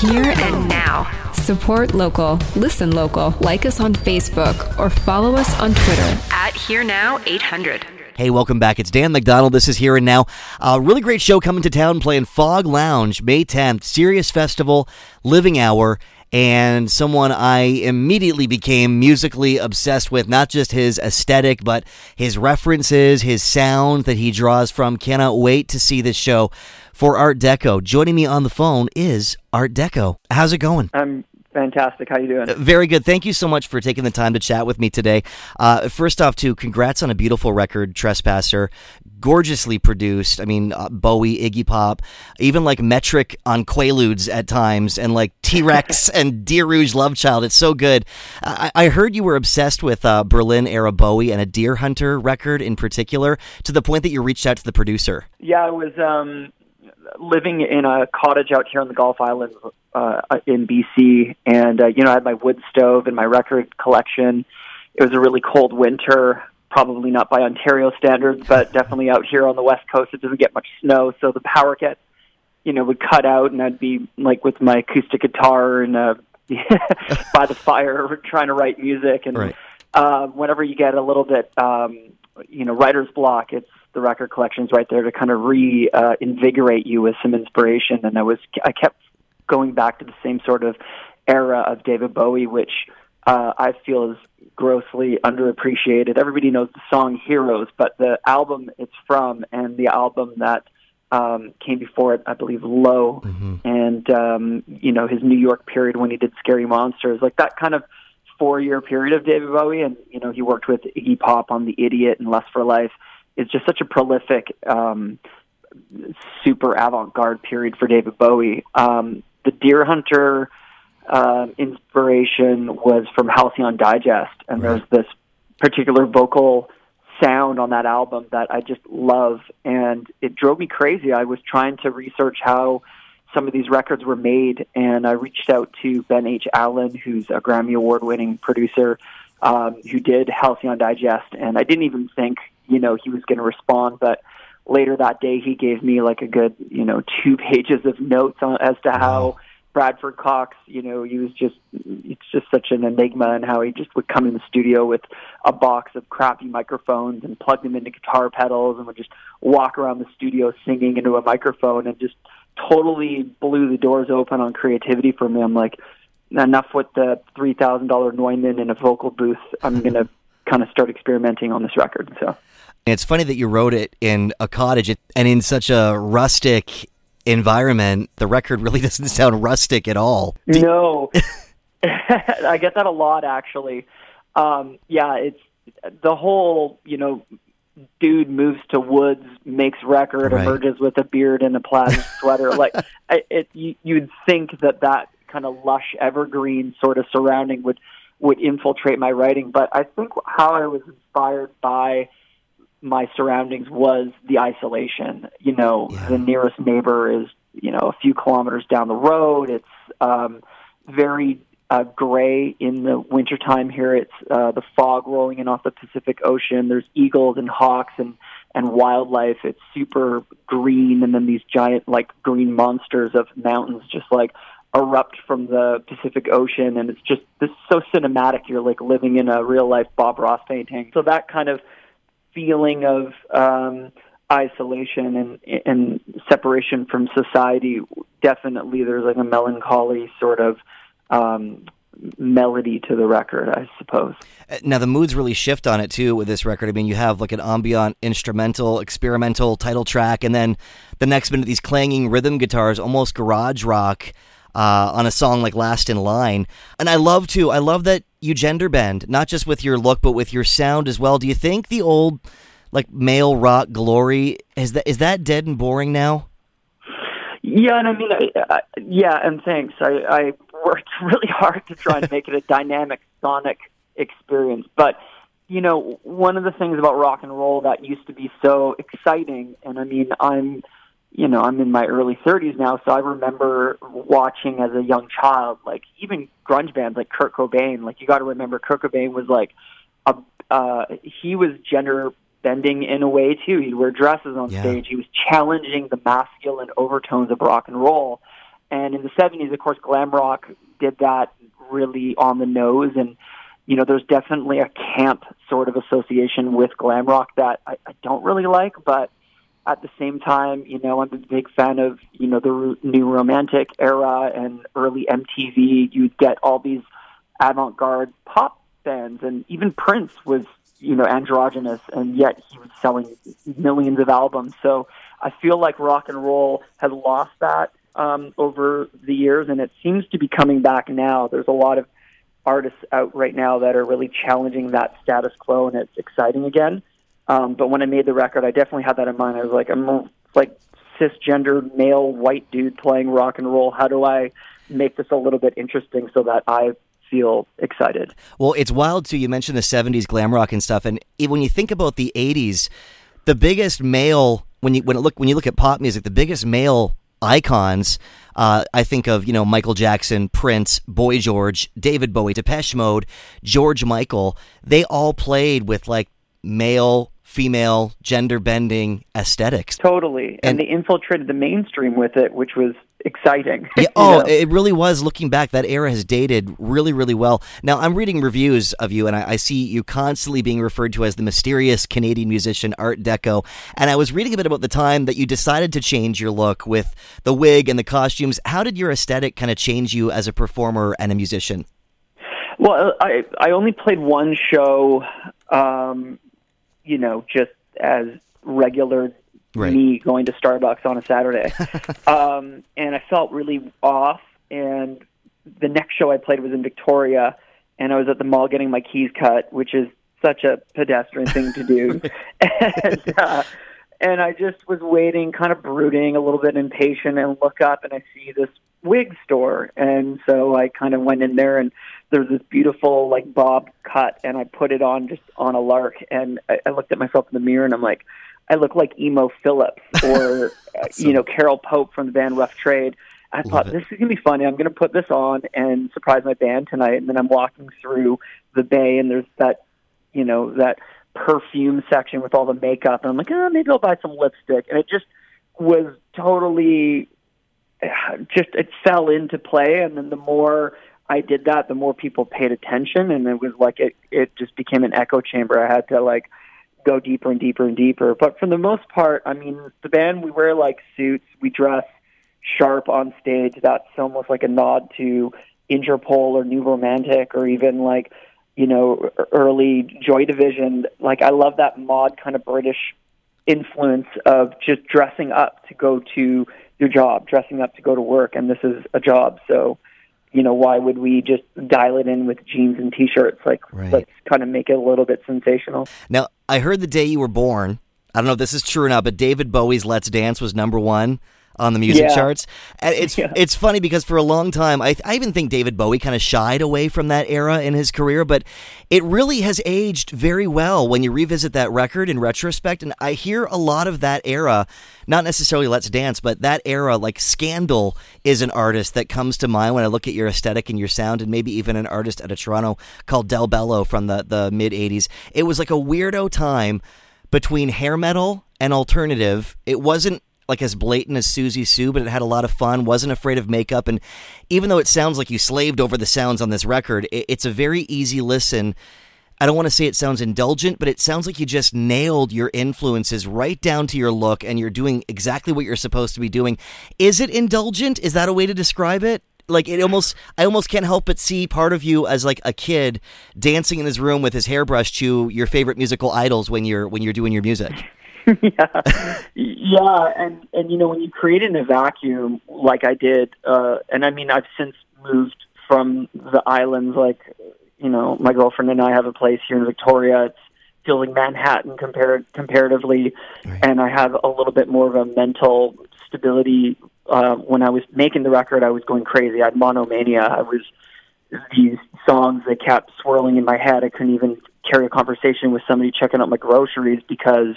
Here and now. Support local, listen local, like us on Facebook, or follow us on Twitter at Here Now 800. Hey, welcome back. It's Dan McDonald. This is Here and Now. A really great show coming to town playing Phog Lounge May 10th, Serious Festival, Living Hour and someone I immediately became musically obsessed with, not just his aesthetic, but his references, his sound that he draws from. Cannot wait to see this show for Art D'ecco. Joining me on the phone is Art D'ecco. How's it going? I'm fantastic. How you doing? Very good. Thank you so much for taking the time to chat with me today. Uh, first off, too, congrats on a beautiful record, Trespasser. Gorgeously produced. I mean, uh, Bowie, Iggy Pop, even like metric on Quaaludes at times, and like T Rex and Dear Rouge Love Child. It's so good. I, I heard you were obsessed with uh, Berlin era Bowie and a Deerhunter record in particular, to the point that you reached out to the producer. Yeah, it was um, living in a cottage out here on the Gulf Islands uh, in BC, and uh, you know I had my wood stove and my record collection. It was a really cold winter, probably not by Ontario standards, but definitely out here on the west coast it doesn't get much snow, so the power gets you know would cut out, and I'd be like with my acoustic guitar and uh, by the fire trying to write music, and Right. uh, whenever you get a little bit um, you know writer's block, it's the record collection's right there to kind of re uh, you with some inspiration. And I was I kept going back to the same sort of era of David Bowie, which uh, I feel is grossly underappreciated. Everybody knows the song Heroes, but the album it's from and the album that um, came before it, I believe, Low, and um, you know his New York period when he did Scary Monsters, like that kind of four-year period of David Bowie, and you know he worked with Iggy Pop on The Idiot and Lust for Life. Is just such a prolific, um, super avant-garde period for David Bowie. Um, the Deerhunter um, inspiration was from Halcyon Digest, and there's this particular vocal sound on that album that I just love, and it drove me crazy. I was trying to research how some of these records were made, and I reached out to Ben H. Allen, who's a Grammy Award-winning producer, um, who did Halcyon Digest, and I didn't even think, you know, he was going to respond, but later that day he gave me like a good, you know, two pages of notes on as to how Bradford Cox, you know, he was just it's just such an enigma and how he just would come in the studio with a box of crappy microphones and plug them into guitar pedals and would just walk around the studio singing into a microphone and just totally blew the doors open on creativity for me. I'm like, enough with the three thousand dollar Neumann in a vocal booth. I'm gonna kind of start experimenting on this record. So It's funny that you wrote it in a cottage and in such a rustic environment. The record really doesn't sound rustic at all. No, I get that a lot actually. Um, yeah, it's the whole you know, dude moves to woods, makes record, Right. emerges with a beard and a plaid sweater. like I- it, you, you'd think that that kind of lush evergreen sort of surrounding would would infiltrate my writing, but I think how I was inspired by my surroundings was the isolation. You know, Yeah. the nearest neighbor is you know a few kilometers down the road. It's um, very uh, gray in the wintertime here. It's uh, the fog rolling in off the Pacific Ocean. There's eagles and hawks and and wildlife. It's super green, and then these giant like green monsters of mountains just like erupt from the Pacific Ocean, and it's just this so cinematic. You're like living in a real life Bob Ross painting. So that kind of feeling of um, isolation and and separation from society. Definitely, there's like a melancholy sort of um, melody to the record, I suppose. Now the moods really shift on it too with this record. I mean, you have like an ambient, instrumental, experimental title track, and then the next minute these clanging rhythm guitars, almost garage rock, uh, on a song like "Last in Line." And I love too. I love that you gender bend, not just with your look, but with your sound as well. Do you think the old like male rock glory is that is that dead and boring now? Yeah, and I mean, I, I, yeah, and thanks. I, I worked really hard to try and make it a dynamic sonic experience, but you know, one of the things about rock and roll that used to be so exciting, and I mean, I'm, you know, I'm in my early 30s now, so I remember watching as a young child, like even grunge bands like Kurt Cobain. Like you got to remember, Kurt Cobain was like, a, uh, he was gender bending in a way too. He'd wear dresses on Yeah. stage. He was challenging the masculine overtones of rock and roll. and in the 70s, of course, glam rock did that really on the nose. And, you know, there's definitely a camp sort of association with glam rock that I, I don't really like, but at the same time, you know, I'm a big fan of, you know, the new romantic era and early MTV. You'd get all these avant garde pop bands, and even Prince was, you know, androgynous, and yet he was selling millions of albums. So I feel like rock and roll has lost that um, over the years, and it seems to be coming back now. There's a lot of artists out right now that are really challenging that status quo, and it's exciting again. Um, but when I made the record, I definitely had that in mind. I was like, I'm a, like cisgender male white dude playing rock and roll. How do I make this a little bit interesting so that I feel excited? Well, it's wild too. You mentioned the '70s glam rock and stuff, and when you think about the '80s, the biggest male when you when look when you look at pop music, the biggest male icons. Uh, I think of you know Michael Jackson, Prince, Boy George, David Bowie, Depeche Mode, George Michael. They all played with like male female gender bending aesthetics. Totally. And, and, they infiltrated the mainstream with it, which was exciting. Yeah, oh, know? it really was. Looking back, that era has dated really, really well. Now, I'm reading reviews of you, and I, I see you constantly being referred to as the mysterious Canadian musician Art D'ecco. And I was reading a bit about the time that you decided to change your look with the wig and the costumes. How did your aesthetic kind of change you as a performer and a musician? Well, I I only played one show um, you know, just as regular right. me going to Starbucks on a Saturday. um, and I felt really off. And the next show I played was in Victoria, and I was at the mall getting my keys cut, which is such a pedestrian thing to do. and, uh, and I just was waiting, kind of brooding, a little bit impatient, and look up and I see this wig store. And so I kind of went in there and there's this beautiful like bob cut and I put it on just on a lark and I, I looked at myself in the mirror and I'm like, I look like Emo Philips or uh, you know Carol Pope from the band Rough Trade. I thought this is gonna be funny. I'm gonna put this on and surprise my band tonight. And then I'm walking through the bay and there's that you know that perfume section with all the makeup and I'm like, oh, maybe I'll buy some lipstick. And it just was totally just it fell into play and then the more I did that, the more people paid attention, and it was like it it just became an echo chamber. I had to like go deeper and deeper and deeper. But for the most part, I mean, the band we wear like suits, we dress sharp on stage. That's almost like a nod to Interpol or New Romantic or even like you know early Joy Division. Like I love that mod kind of British influence of just dressing up to go to your job, dressing up to go to work, and this is a job. So you know, why would we just dial it in with jeans and t-shirts? Like, right. let's kind of make it a little bit sensational. Now, I heard the day you were born. I don't know if this is true or not, but David Bowie's "Let's Dance" was number one on the music yeah. charts. And it's yeah. it's funny because for a long time, I, I even think David Bowie kind of shied away from that era in his career, but it really has aged very well when you revisit that record in retrospect. And I hear a lot of that era, not necessarily Let's Dance, but that era, like Scandal is an artist that comes to mind when I look at your aesthetic and your sound, and maybe even an artist out of Toronto called Dalbello from the, the mid 80s. It was like a weirdo time between hair metal and alternative. It wasn't like as blatant as Siouxsie Sioux, but it had a lot of fun. wasn't afraid of makeup, and even though it sounds like you slaved over the sounds on this record, it, it's a very easy listen. I don't want to say it sounds indulgent, but it sounds like you just nailed your influences right down to your look, and you're doing exactly what you're supposed to be doing. Is it indulgent? Is that a way to describe it? like it almost I almost can't help but see part of you as like a kid dancing in his room with his hairbrush to your favorite musical idols when you're when you're doing your music. yeah, yeah, and and you know when you create in a vacuum like I did, uh, and I mean I've since moved from the islands. Like you know, my girlfriend and I have a place here in Victoria. It's feels like Manhattan compared comparatively, right. and I have a little bit more of a mental stability. Uh, when I was making the record, I was going crazy. I had monomania. I was these songs that kept swirling in my head. I couldn't even carry a conversation with somebody checking out my groceries because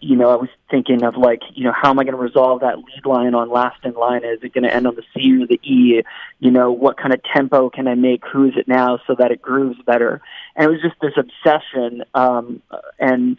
you know, I was thinking of like, you know, how am I going to resolve that lead line on last in line? Is it going to end on the C or the E? You know, what kind of tempo can I make? Who is it now so that it grooves better? And it was just this obsession. Um, and,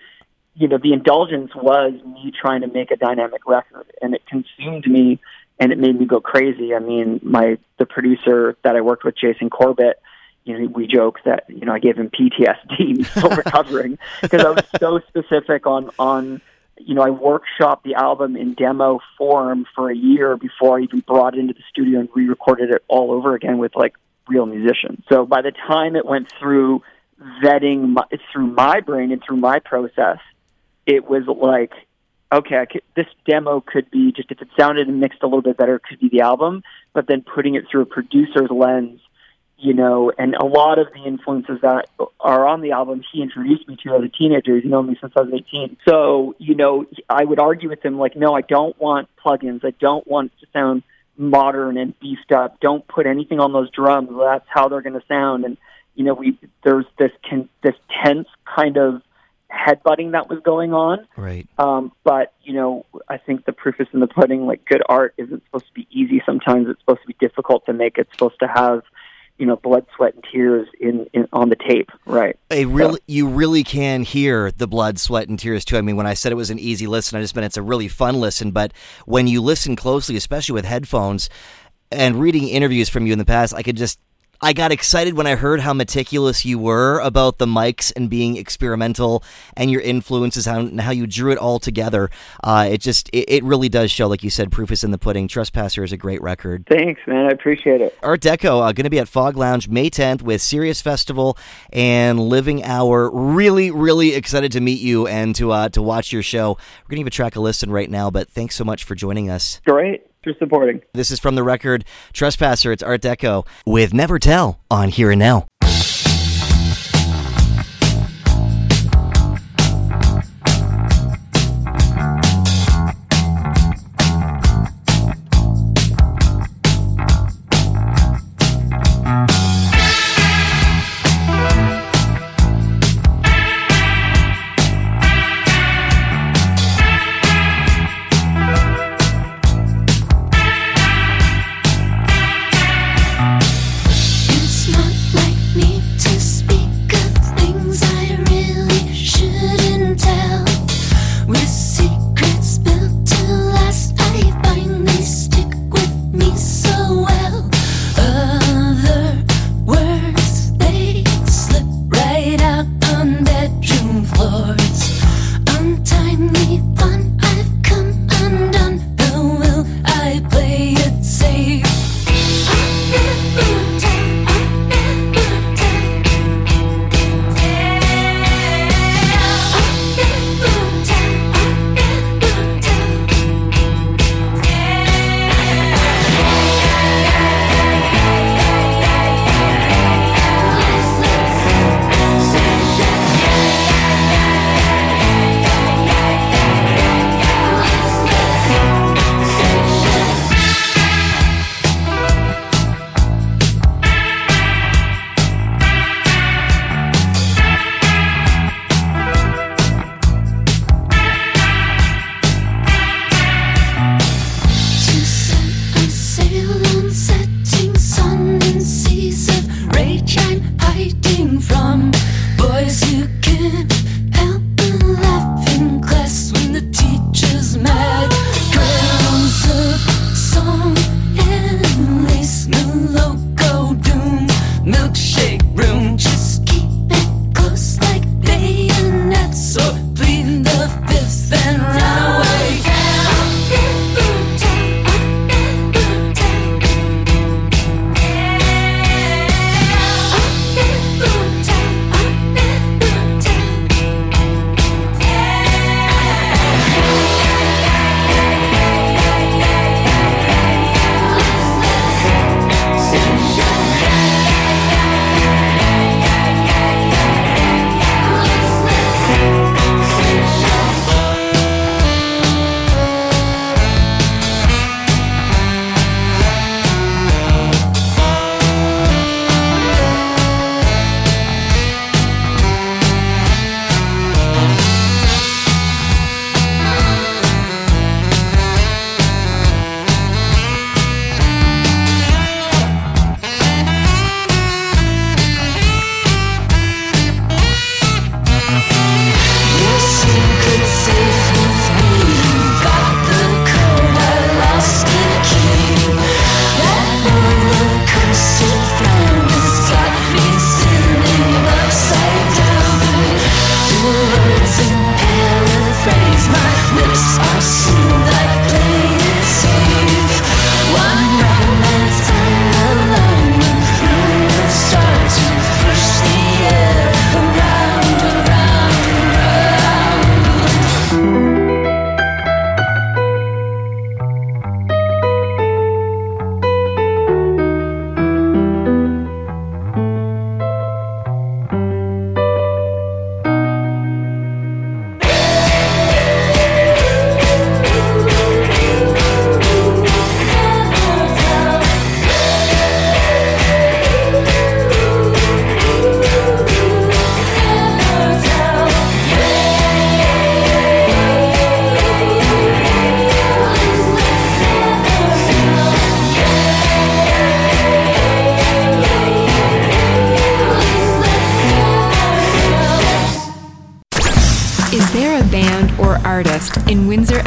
you know, the indulgence was me trying to make a dynamic record and it consumed me and it made me go crazy. I mean, my the producer that I worked with, Jason Corbett, you know, we joke that you know I gave him PTSD. Still recovering because I was so specific on on you know I workshopped the album in demo form for a year before I even brought it into the studio and re-recorded it all over again with like real musicians. So by the time it went through vetting my, through my brain and through my process, it was like okay, could, this demo could be just if it sounded and mixed a little bit better, it could be the album. But then putting it through a producer's lens, you know, and a lot of the influences that are on the album, he introduced me to as a teenager. He's known me since I was 18. So, you know, I would argue with him like, no, I don't want plugins. I don't want to sound modern and beefed up. Don't put anything on those drums. That's how they're going to sound. And you know, we there's this can, this tense kind of headbutting that was going on. Right. Um, but you know, I think the proof is in the pudding. Like good art isn't supposed to be easy. Sometimes it's supposed to be difficult to make. It's supposed to have you know blood, sweat, and tears in, in on the tape. Right. A really, so. you really can hear the blood, sweat, and tears too. I mean, when I said it was an easy listen, I just meant it's a really fun listen. But when you listen closely, especially with headphones. And reading interviews from you in the past, I could just I got excited when I heard how meticulous you were about the mics and being experimental and your influences and how you drew it all together. Uh, it just, it, it, really does show, like you said, proof is in the pudding. Trespasser is a great record. Thanks, man. I appreciate it. Art D'ecco, uh, going to be at Phog Lounge May 10th with Serious Festival and Living Hour. Really, really excited to meet you and to, uh, to watch your show. We're going to give a track a listen right now, but thanks so much for joining us. Great for supporting. This is from the record Trespasser. It's Art D'ecco with Never Tell on Here and Now.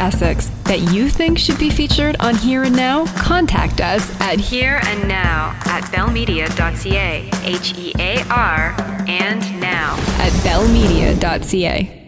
Essex that you think should be featured on Here and Now? Contact us at Here and Now at bellmedia.ca. H E A R and now at bellmedia.ca.